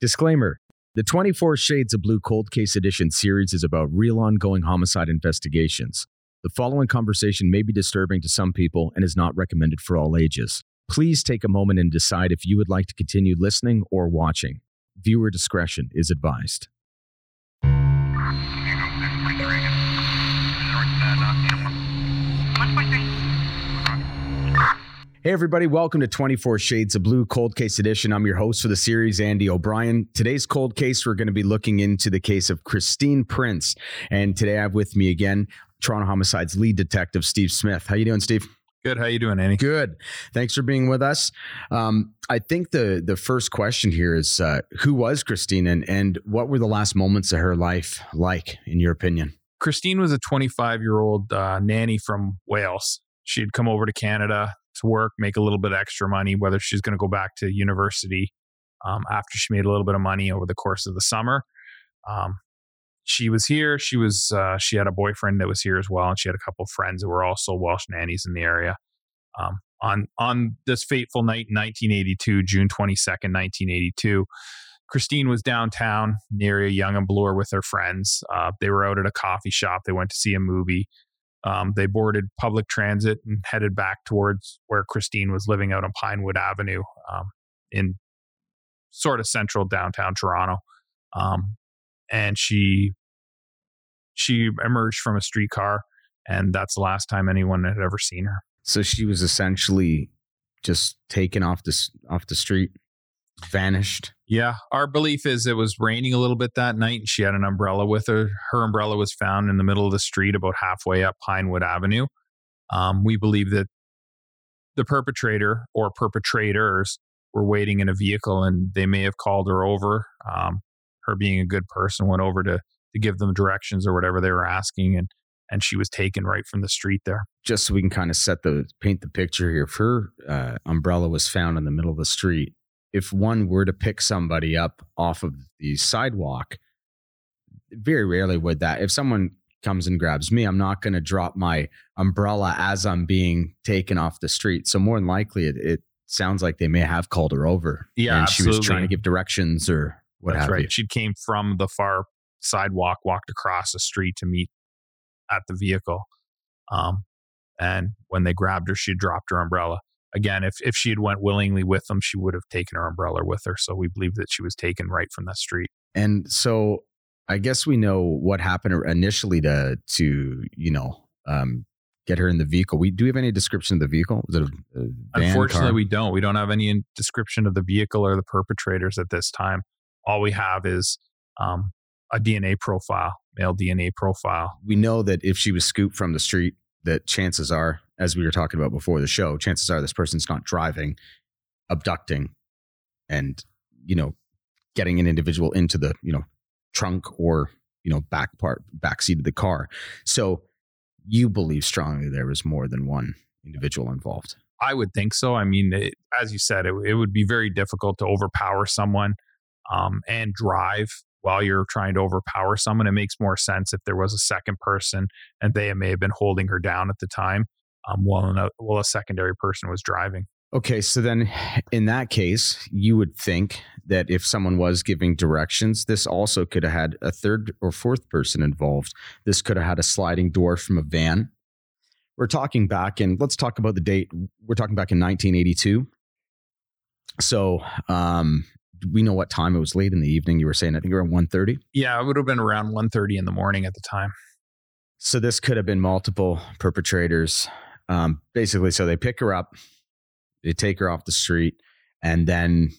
Disclaimer The 24 Shades of Blue Cold Case Edition series is about real ongoing homicide investigations. The following conversation may be disturbing to some people and is not recommended for all ages. Please take a moment and decide if you would like to continue listening or watching. Viewer discretion is advised. Hey, everybody, welcome to 24 Shades of Blue Cold Case Edition. I'm your host for the series, Andy O'Brien. Today's cold case, we're going to be looking into the case of Christine Prince. And today I have with me again Toronto Homicide's lead detective, Steve Smith. How you doing, Steve? Good. How you doing, Andy? Good. Thanks for being with us. Um, I think the the first question here is uh, who was Christine and, and what were the last moments of her life like, in your opinion? Christine was a 25 year old uh, nanny from Wales. She'd come over to Canada to work, make a little bit extra money, whether she's going to go back to university um, after she made a little bit of money over the course of the summer. Um, she was here. She was uh, she had a boyfriend that was here as well, and she had a couple of friends that were also Welsh nannies in the area. Um, on on this fateful night in 1982, June 22nd, 1982, Christine was downtown near Yonge and Bloor with her friends. Uh, they were out at a coffee shop. They went to see a movie. Um, they boarded public transit and headed back towards where Christine was living out on Pinewood Avenue um, in sort of central downtown Toronto. Um, and she she emerged from a streetcar, and that's the last time anyone had ever seen her. So she was essentially just taken off the off the street, vanished. Yeah, our belief is it was raining a little bit that night, and she had an umbrella with her. Her umbrella was found in the middle of the street, about halfway up Pinewood Avenue. Um, we believe that the perpetrator or perpetrators were waiting in a vehicle, and they may have called her over. Um, her being a good person, went over to to give them directions or whatever they were asking, and and she was taken right from the street there. Just so we can kind of set the paint the picture here. If her uh, umbrella was found in the middle of the street, if one were to pick somebody up off of the sidewalk, very rarely would that. If someone comes and grabs me, I'm not going to drop my umbrella as I'm being taken off the street. So more than likely, it, it sounds like they may have called her over. Yeah, and absolutely. she was trying to give directions or what That's have right. you. She came from the far sidewalk, walked across the street to meet at the vehicle. Um, and when they grabbed her, she dropped her umbrella. Again, if, if she had went willingly with them, she would have taken her umbrella with her. So we believe that she was taken right from the street. And so I guess we know what happened initially to to you know um, get her in the vehicle. We do we have any description of the vehicle? A, a Unfortunately, car? we don't. We don't have any description of the vehicle or the perpetrators at this time. All we have is um, a DNA profile, male DNA profile. we know that if she was scooped from the street, that chances are, as we were talking about before the show, chances are this person's not driving, abducting, and you know, getting an individual into the you know trunk or you know back part back seat of the car. So you believe strongly there was more than one individual involved. I would think so. I mean, it, as you said, it, it would be very difficult to overpower someone um, and drive while you're trying to overpower someone. It makes more sense if there was a second person and they may have been holding her down at the time um, while, a, while a secondary person was driving. Okay, so then in that case, you would think that if someone was giving directions, this also could have had a third or fourth person involved. This could have had a sliding door from a van. We're talking back and let's talk about the date. We're talking back in 1982. So um, we know what time it was late in the evening. You were saying, I think around 1.30. Yeah, it would have been around 1.30 in the morning at the time. So this could have been multiple perpetrators. Um, basically, so they pick her up, they take her off the street, and then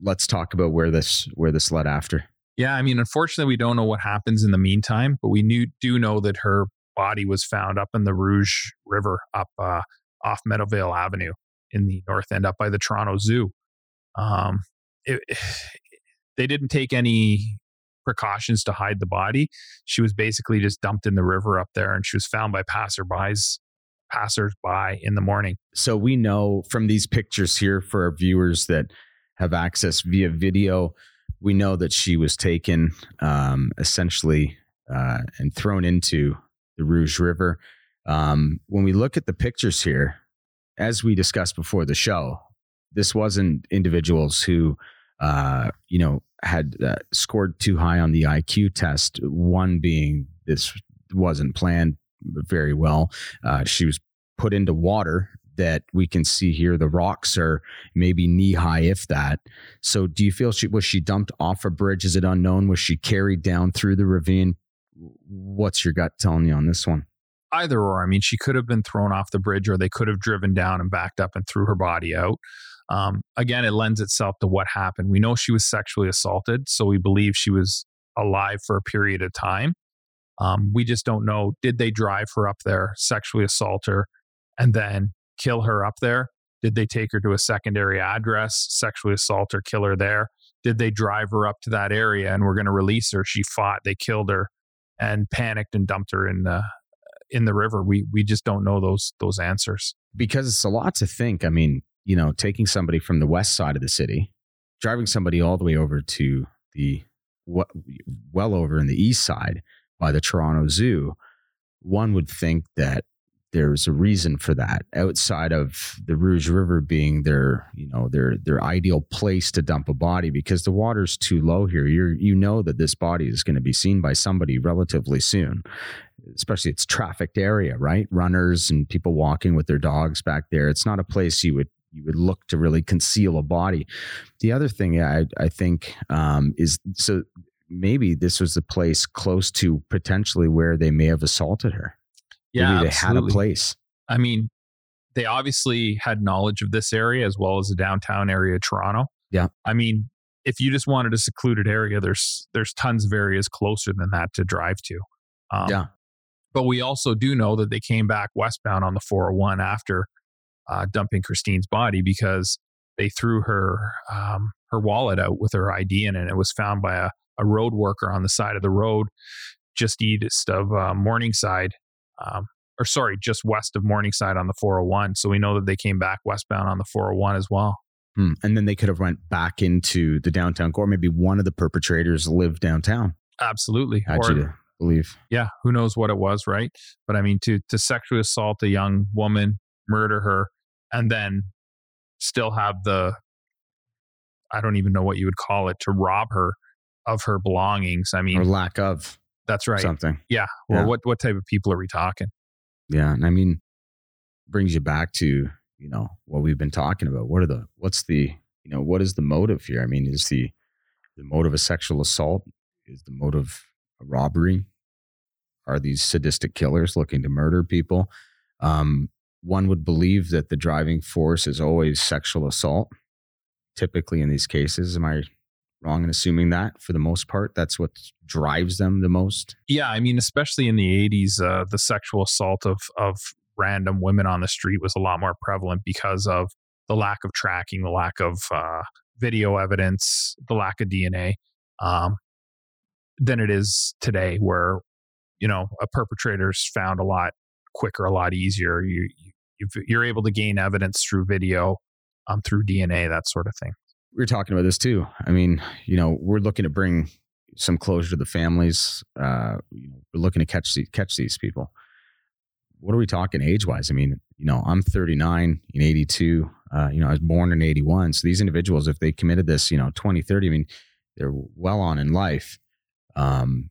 let's talk about where this where this led after. Yeah, I mean, unfortunately, we don't know what happens in the meantime, but we knew, do know that her body was found up in the Rouge River, up uh, off Meadowvale Avenue in the north end, up by the Toronto Zoo. Um, it, they didn't take any precautions to hide the body. She was basically just dumped in the river up there, and she was found by passerbys, passersby in the morning. So we know from these pictures here for our viewers that have access via video, we know that she was taken um, essentially uh, and thrown into the Rouge River. Um, when we look at the pictures here, as we discussed before the show, this wasn't individuals who, uh, you know, had uh, scored too high on the IQ test. One being this wasn't planned very well. Uh, she was put into water that we can see here. The rocks are maybe knee high, if that. So, do you feel she was she dumped off a bridge? Is it unknown? Was she carried down through the ravine? What's your gut telling you on this one? Either or. I mean, she could have been thrown off the bridge, or they could have driven down and backed up and threw her body out. Um, again, it lends itself to what happened. We know she was sexually assaulted, so we believe she was alive for a period of time. Um, we just don't know. Did they drive her up there, sexually assault her, and then kill her up there? Did they take her to a secondary address, sexually assault her, kill her there? Did they drive her up to that area and we're going to release her? She fought, they killed her, and panicked and dumped her in the in the river. We we just don't know those those answers because it's a lot to think. I mean, you know, taking somebody from the west side of the city, driving somebody all the way over to the well over in the east side by the Toronto Zoo, one would think that there's a reason for that outside of the Rouge River being their, you know, their their ideal place to dump a body because the water's too low here. You you know that this body is going to be seen by somebody relatively soon. Especially it's trafficked area, right? Runners and people walking with their dogs back there. It's not a place you would you would look to really conceal a body. The other thing I I think um, is so maybe this was the place close to potentially where they may have assaulted her yeah, they had a place. I mean, they obviously had knowledge of this area as well as the downtown area of Toronto. Yeah. I mean, if you just wanted a secluded area, there's there's tons of areas closer than that to drive to. Um, yeah. But we also do know that they came back westbound on the 401 after uh, dumping Christine's body because they threw her um, her wallet out with her ID in it. And it was found by a, a road worker on the side of the road just east of uh, Morningside um, or sorry, just west of Morningside on the 401. So we know that they came back westbound on the 401 as well. Hmm. And then they could have went back into the downtown core. Maybe one of the perpetrators lived downtown. Absolutely. Or, believe. Yeah. Who knows what it was, right? But I mean, to to sexually assault a young woman, murder her, and then still have the I don't even know what you would call it to rob her of her belongings. I mean, or lack of. That's right. Something. Yeah. Well, yeah. what what type of people are we talking? Yeah, and I mean, brings you back to you know what we've been talking about. What are the what's the you know what is the motive here? I mean, is the the motive a sexual assault? Is the motive a robbery? Are these sadistic killers looking to murder people? Um, one would believe that the driving force is always sexual assault. Typically, in these cases, am I wrong in assuming that for the most part. That's what drives them the most. Yeah i mean especially in the 80s uh, the sexual assault of of random women on the street was a lot more prevalent because of the lack of tracking the lack of uh, video evidence the lack of dna um, than it is today where you know a perpetrator's found a lot quicker a lot easier. You, you you're able to gain evidence through video um, through dna that sort of thing we were talking about this too. I mean, you know, we're looking to bring some closure to the families. Uh, you know, we're looking to catch the, catch these people. What are we talking age wise? I mean, you know, I'm 39 in 82. Uh, you know, I was born in 81. So these individuals, if they committed this, you know, 20, 30, I mean, they're well on in life. Um,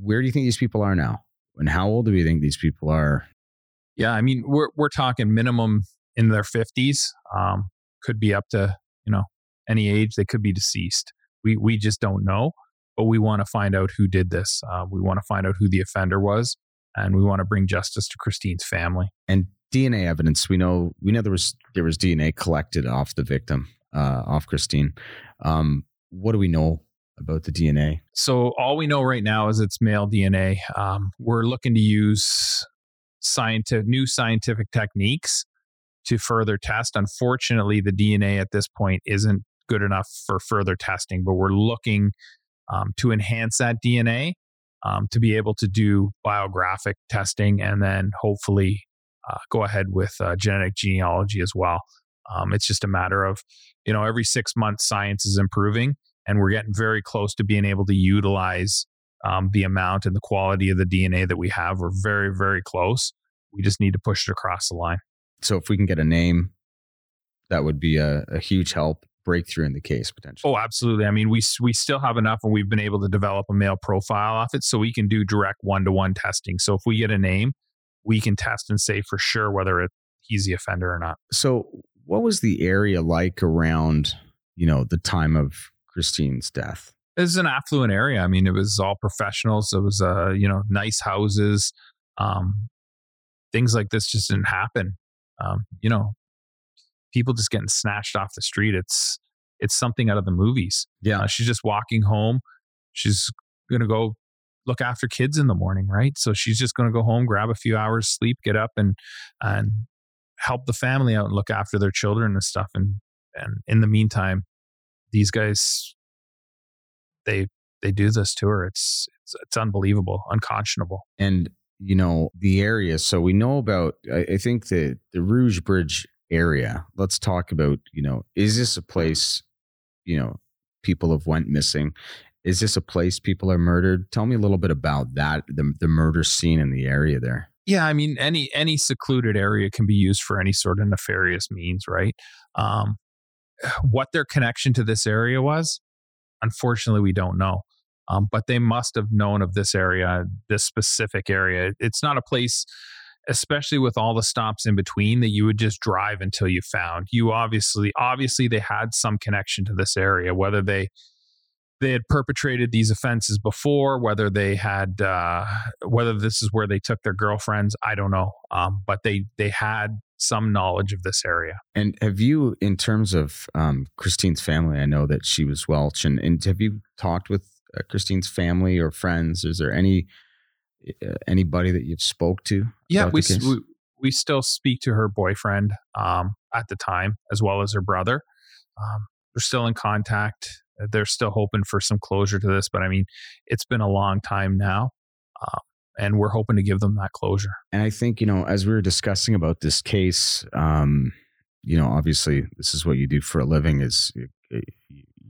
where do you think these people are now? And how old do you think these people are? Yeah, I mean, we're we're talking minimum in their 50s. Um, could be up to you know any age. They could be deceased. We we just don't know, but we want to find out who did this. Uh, we want to find out who the offender was, and we want to bring justice to Christine's family. And DNA evidence. We know we know there was there was DNA collected off the victim, uh, off Christine. Um, what do we know about the DNA? So all we know right now is it's male DNA. Um, we're looking to use scientific new scientific techniques to further test. Unfortunately, the DNA at this point isn't good enough for further testing, but we're looking um, to enhance that DNA um, to be able to do biographic testing and then hopefully uh, go ahead with uh, genetic genealogy as well. Um, it's just a matter of, you know, every six months science is improving and we're getting very close to being able to utilize um, the amount and the quality of the DNA that we have. We're very, very close. We just need to push it across the line. So if we can get a name, that would be a, a huge help breakthrough in the case potentially. Oh, absolutely. I mean, we we still have enough, and we've been able to develop a male profile off it, so we can do direct one to one testing. So if we get a name, we can test and say for sure whether it, he's the offender or not. So, what was the area like around, you know, the time of Christine's death? It was an affluent area. I mean, it was all professionals. It was, uh, you know, nice houses. Um, things like this just didn't happen. Um, you know, people just getting snatched off the street. It's it's something out of the movies. Yeah, uh, she's just walking home. She's gonna go look after kids in the morning, right? So she's just gonna go home, grab a few hours sleep, get up, and and help the family out and look after their children and stuff. And and in the meantime, these guys they they do this to her. It's it's, it's unbelievable, unconscionable. And you know the area. So we know about. I, I think the the Rouge Bridge area. Let's talk about. You know, is this a place? You know, people have went missing. Is this a place people are murdered? Tell me a little bit about that. The the murder scene in the area there. Yeah, I mean, any any secluded area can be used for any sort of nefarious means, right? Um, what their connection to this area was, unfortunately, we don't know. Um, but they must have known of this area, this specific area. It's not a place, especially with all the stops in between, that you would just drive until you found. You obviously, obviously, they had some connection to this area, whether they they had perpetrated these offenses before, whether they had, uh, whether this is where they took their girlfriends, I don't know. Um, but they they had some knowledge of this area. And have you, in terms of um, Christine's family, I know that she was Welsh, and, and have you talked with uh, Christine's family or friends? Is there any anybody that you've spoke to? Yeah, we, we, we still speak to her boyfriend um, at the time, as well as her brother. Um, they're still in contact. They're still hoping for some closure to this, but I mean, it's been a long time now. Um, and we're hoping to give them that closure. And I think you know, as we were discussing about this case, um, you know, obviously this is what you do for a living is uh,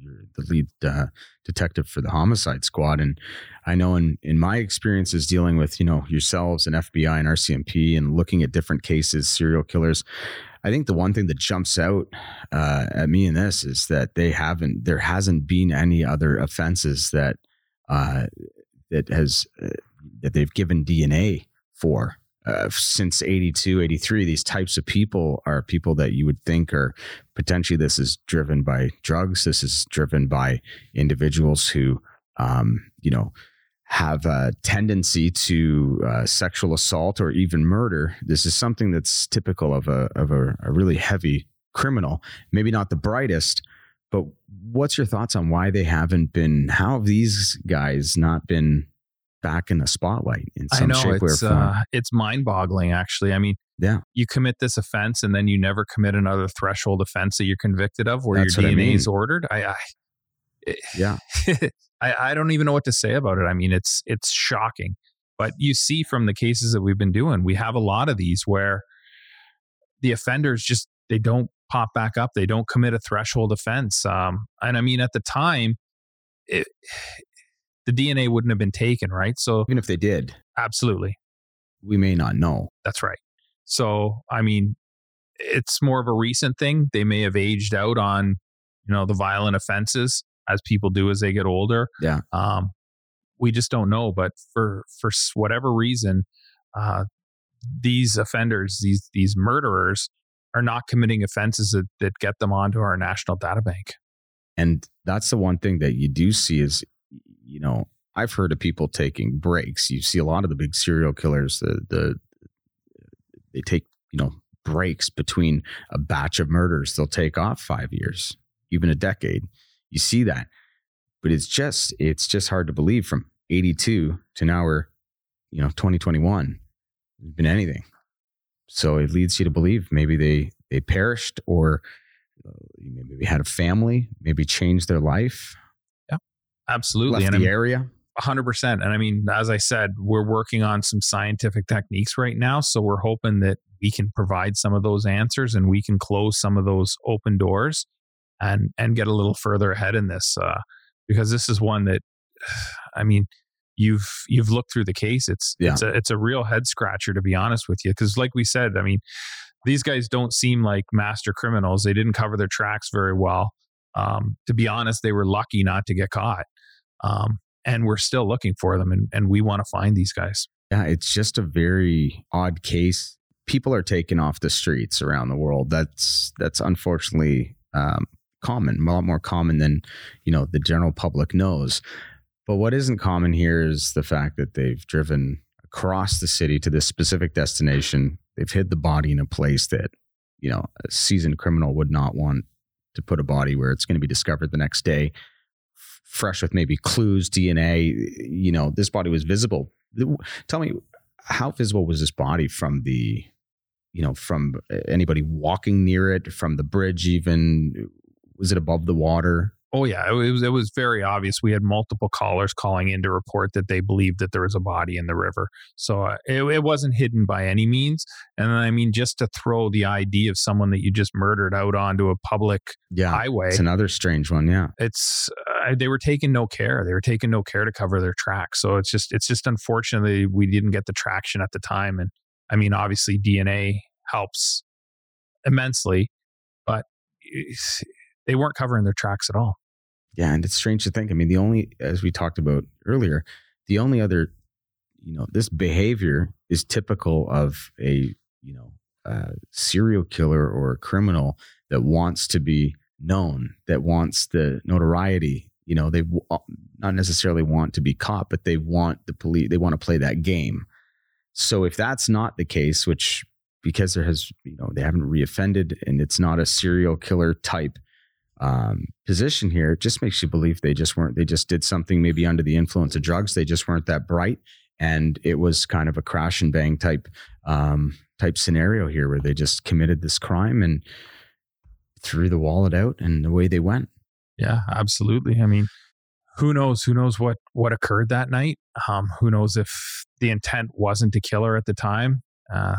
you're the lead uh, detective for the homicide squad, and I know in in my experiences dealing with you know yourselves and FBI and RCMP and looking at different cases, serial killers. I think the one thing that jumps out uh, at me in this is that they haven't, there hasn't been any other offenses that uh, that has uh, that they've given DNA for uh, since 82 83 these types of people are people that you would think are potentially this is driven by drugs this is driven by individuals who um, you know have a tendency to uh, sexual assault or even murder. This is something that's typical of a of a, a really heavy criminal maybe not the brightest but what's your thoughts on why they haven't been how have these guys not been back in the spotlight in some I know, shape it's, or form. Uh, it's mind boggling, actually. I mean, yeah, you commit this offense and then you never commit another threshold offense that you're convicted of where That's your DNA I mean. is ordered. I, I it, yeah, I, I don't even know what to say about it. I mean, it's it's shocking. But you see from the cases that we've been doing, we have a lot of these where the offenders just they don't pop back up. They don't commit a threshold offense. Um, and I mean, at the time, it, the DNA wouldn't have been taken, right? So even if they did, absolutely, we may not know. That's right. So I mean, it's more of a recent thing. They may have aged out on, you know, the violent offenses as people do as they get older. Yeah. Um, we just don't know. But for for whatever reason, uh, these offenders, these these murderers, are not committing offenses that, that get them onto our national data bank. And that's the one thing that you do see is you know, I've heard of people taking breaks. You see a lot of the big serial killers, the the they take, you know, breaks between a batch of murders. They'll take off five years, even a decade. You see that. But it's just it's just hard to believe from 82 to now we're, you know, 2021. There's been anything. So it leads you to believe maybe they they perished or uh, maybe had a family, maybe changed their life. Absolutely. Left and the I'm, area. 100%. And I mean, as I said, we're working on some scientific techniques right now. So we're hoping that we can provide some of those answers and we can close some of those open doors and, and get a little further ahead in this. Uh, because this is one that, I mean, you've you've looked through the case it's yeah. it's a it's a real head scratcher to be honest with you because like we said i mean these guys don't seem like master criminals they didn't cover their tracks very well Um, to be honest, they were lucky not to get caught. Um, and we're still looking for them and, and we want to find these guys. Yeah, it's just a very odd case. People are taken off the streets around the world. That's that's unfortunately um, common, a lot more common than you know the general public knows. But what isn't common here is the fact that they've driven across the city to this specific destination. They've hid the body in a place that you know a seasoned criminal would not want to put a body where it's going to be discovered the next day fresh with maybe clues dna you know this body was visible. Tell me how visible was this body from the you know from uh, anybody walking near it from the bridge even? Was it above the water Oh yeah, it was it was very obvious. We had multiple callers calling in to report that they believed that there was a body in the river. So uh, it, it wasn't hidden by any means. And I mean, just to throw the ID of someone that you just murdered out onto a public yeah, highway, it's another strange one. Yeah, it's uh, they were taking no care. They were taking no care to cover their tracks. So it's just it's just unfortunately we didn't get the traction at the time. And I mean, obviously DNA helps immensely, but they weren't covering their tracks at all. Yeah, and it's strange to think. I mean, the only, as we talked about earlier, the only other, you know, this behavior is typical of a, you know, serial killer or criminal that wants to be known, that wants the notoriety. You know, they uh, not necessarily want to be caught, but they want the police. They want to play that game. So if that's not the case, which because there has, you know, they haven't reoffended and it's not a serial killer type um, position here, just makes you believe they just weren't, they just did something maybe under the influence of drugs. They just weren't that bright. And it was kind of a crash and bang type, um, type scenario here where they just committed this crime and threw the wallet out and away they went. Yeah, absolutely. I mean, who knows? Who knows what what occurred that night? Um, who knows if the intent wasn't to kill her at the time? Uh,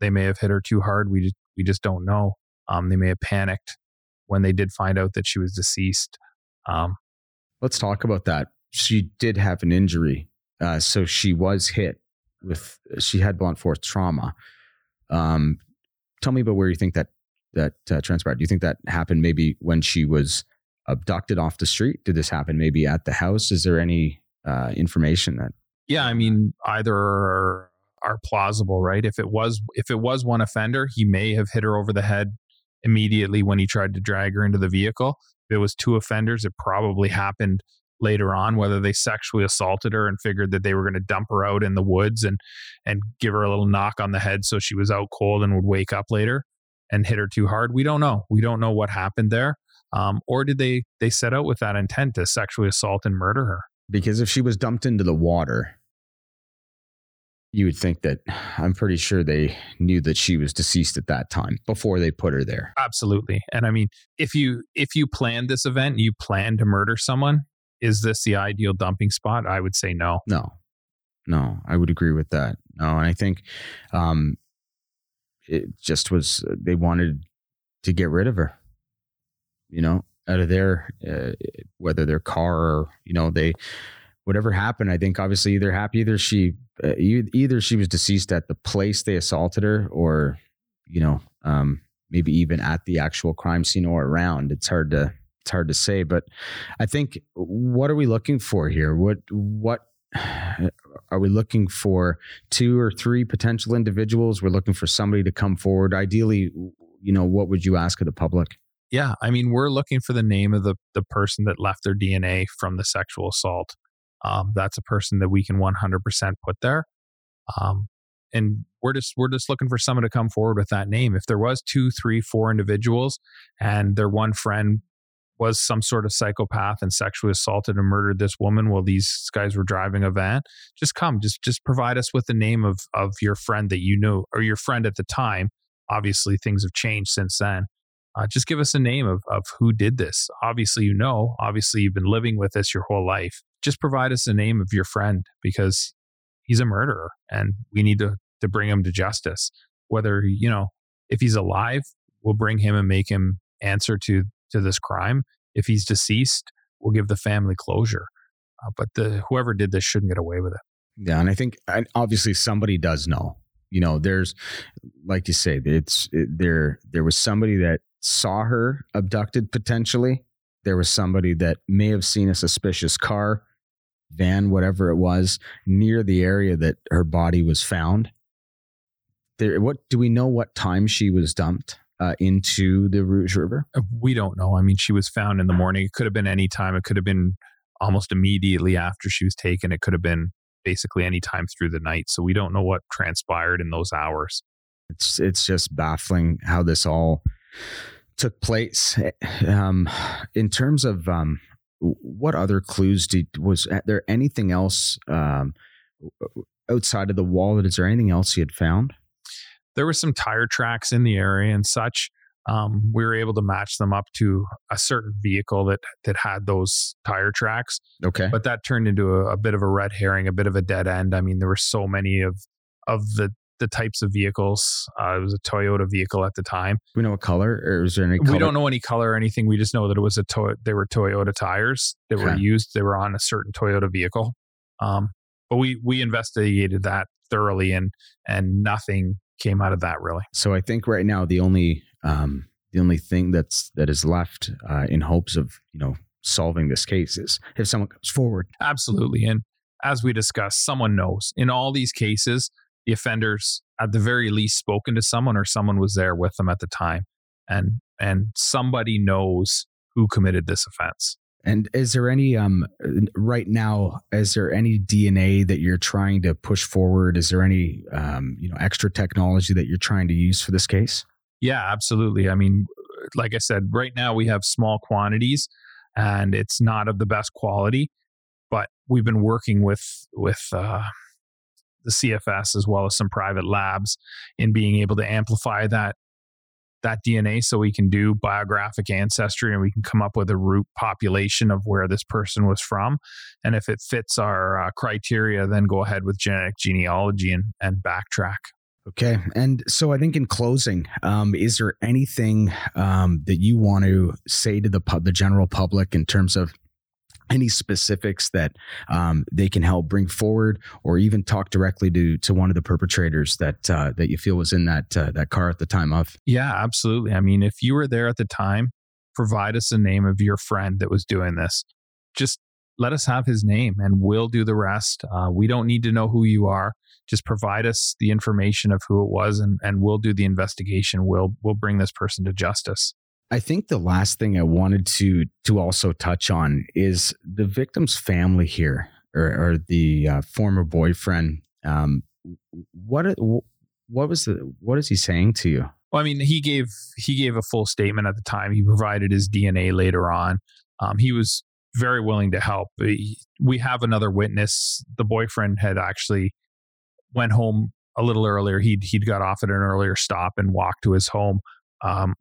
they may have hit her too hard. We just, we just don't know. Um, they may have panicked when they did find out that she was deceased. Um, Let's talk about that. She did have an injury, uh, so she was hit with. She had blunt force trauma. Um, tell me about where you think that that uh, transpired. Do you think that happened maybe when she was abducted off the street? Did this happen maybe at the house? Is there any uh, information that? Yeah, I mean, either are, are plausible, right? If it was if it was one offender, he may have hit her over the head immediately when he tried to drag her into the vehicle. If it was two offenders, it probably happened later on, whether they sexually assaulted her and figured that they were going to dump her out in the woods and and give her a little knock on the head so she was out cold and would wake up later and hit her too hard. We don't know. We don't know what happened there. Um, or did they they set out with that intent to sexually assault and murder her? Because if she was dumped into the water, you would think that I'm pretty sure they knew that she was deceased at that time before they put her there. Absolutely. And I mean, if you if you planned this event, you plan to murder someone, is this the ideal dumping spot? I would say no. No. No, I would agree with that. No, and I think um it just was they wanted to get rid of her. You know, out of their uh, whether their car or, you know, they whatever happened, I think obviously either happy either she uh, either she was deceased at the place they assaulted her, or you know, um, maybe even at the actual crime scene or around. It's hard to it's hard to say, but I think what are we looking for here? What what are we looking for? Two or three potential individuals? We're looking for somebody to come forward. Ideally, you know, what would you ask of the public? Yeah, I mean, we're looking for the name of the the person that left their DNA from the sexual assault um, that's a person that we can 100% put there. Um, and we're just we're just looking for someone to come forward with that name. If there was two, three, four individuals, and their one friend was some sort of psychopath and sexually assaulted and murdered this woman while these guys were driving a van, just come, just just provide us with the name of of your friend that you know or your friend at the time. Obviously, things have changed since then. Uh, just give us a name of of who did this. Obviously, you know. Obviously, you've been living with this your whole life just provide us the name of your friend because he's a murderer and we need to to bring him to justice. Whether you know if he's alive we'll bring him and make him answer to to this crime. If he's deceased we'll give the family closure. Uh, but the whoever did this shouldn't get away with it. Yeah and i think obviously somebody does know. You know there's like you say it's it, there there was somebody that saw her abducted potentially. There was somebody that may have seen a suspicious car, van, whatever it was, near the area that her body was found. There, what do we know? What time she was dumped uh, into the Rouge River? Uh, We don't know. I mean, she was found in the morning. It could have been any time. It could have been almost immediately after she was taken. It could have been basically any time through the night. So we don't know what transpired in those hours. It's it's just baffling how this all took place. Um, in terms of um, what other clues did was there anything else um, outside of the wallet? Is there anything else you had found? There were some tire tracks in the area and such. Um, we were able to match them up to a certain vehicle that that had those tire tracks, Okay, but that turned into a, a bit of a red herring, a bit of a dead end. I mean, there were so many of of the the types of vehicles. Uh, it was a Toyota vehicle at the time. do we know what color, or is there any? Color? We don't know any color or anything. We just know that it was a toy. They were Toyota tires that were used. They were on a certain Toyota vehicle. Um, but we we investigated that thoroughly, and and nothing came out of that really. So I think right now the only um, the only thing that's that is left uh, in hopes of you know solving this case is if someone comes forward. Absolutely, and as we discussed, someone knows. In all these cases, the offenders, at the very least, spoken to someone, or someone was there with them at the time, and and somebody knows who committed this offense. And is there any um right now? Is there any DNA that you're trying to push forward? Is there any um you know extra technology that you're trying to use for this case? Yeah, absolutely. I mean, like I said, right now we have small quantities and it's not of the best quality, but we've been working with with uh, the CFS as well as some private labs in being able to amplify that that DNA so we can do biographic ancestry and we can come up with a root population of where this person was from. And if it fits our uh, criteria, then go ahead with genetic genealogy and, and backtrack. Okay, and so I think in closing, um, is there anything um, that you want to say to the the general public in terms of any specifics that um, they can help bring forward, or even talk directly to to one of the perpetrators that uh, that you feel was in that uh, that car at the time of? Yeah, absolutely. I mean, if you were there at the time, provide us the name of your friend that was doing this. Just let us have his name and we'll do the rest. Uh, we don't need to know who you are. Just provide us the information of who it was and, and we'll do the investigation. We'll we'll bring this person to justice. I think the last thing I wanted to to also touch on is the victim's family here, or, or the uh, former boyfriend. Um, what what was the what is he saying to you? Well, I mean, he gave he gave a full statement at the time. He provided his DNA later on. Um, he was very willing to help. He- we have another witness. The boyfriend had actually went home a little earlier. He'd he'd got off at an earlier stop and walked to his home. Um,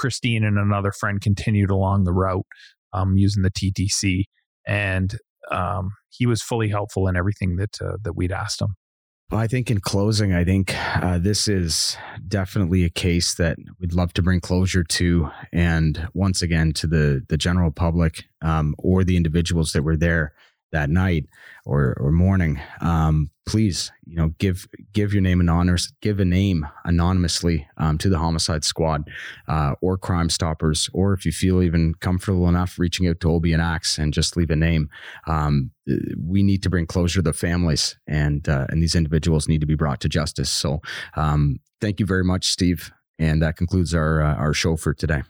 Christine and another friend continued along the route um, using the TTC, and um, he was fully helpful in everything that uh, that we'd asked him. I think in closing, I think uh, this is definitely a case that we'd love to bring closure to, and once again to the the general public um, or the individuals that were there that night or or morning. Um, please, you know, give give your name anonymous, give a name anonymously um, to the homicide squad uh, or Crime Stoppers, or if you feel even comfortable enough, reaching out to Obie and Axe and just leave a name. Um, we need to bring closure to the families, and uh, and these individuals need to be brought to justice. So, um, thank you very much, Steve, and that concludes our uh, our show for today.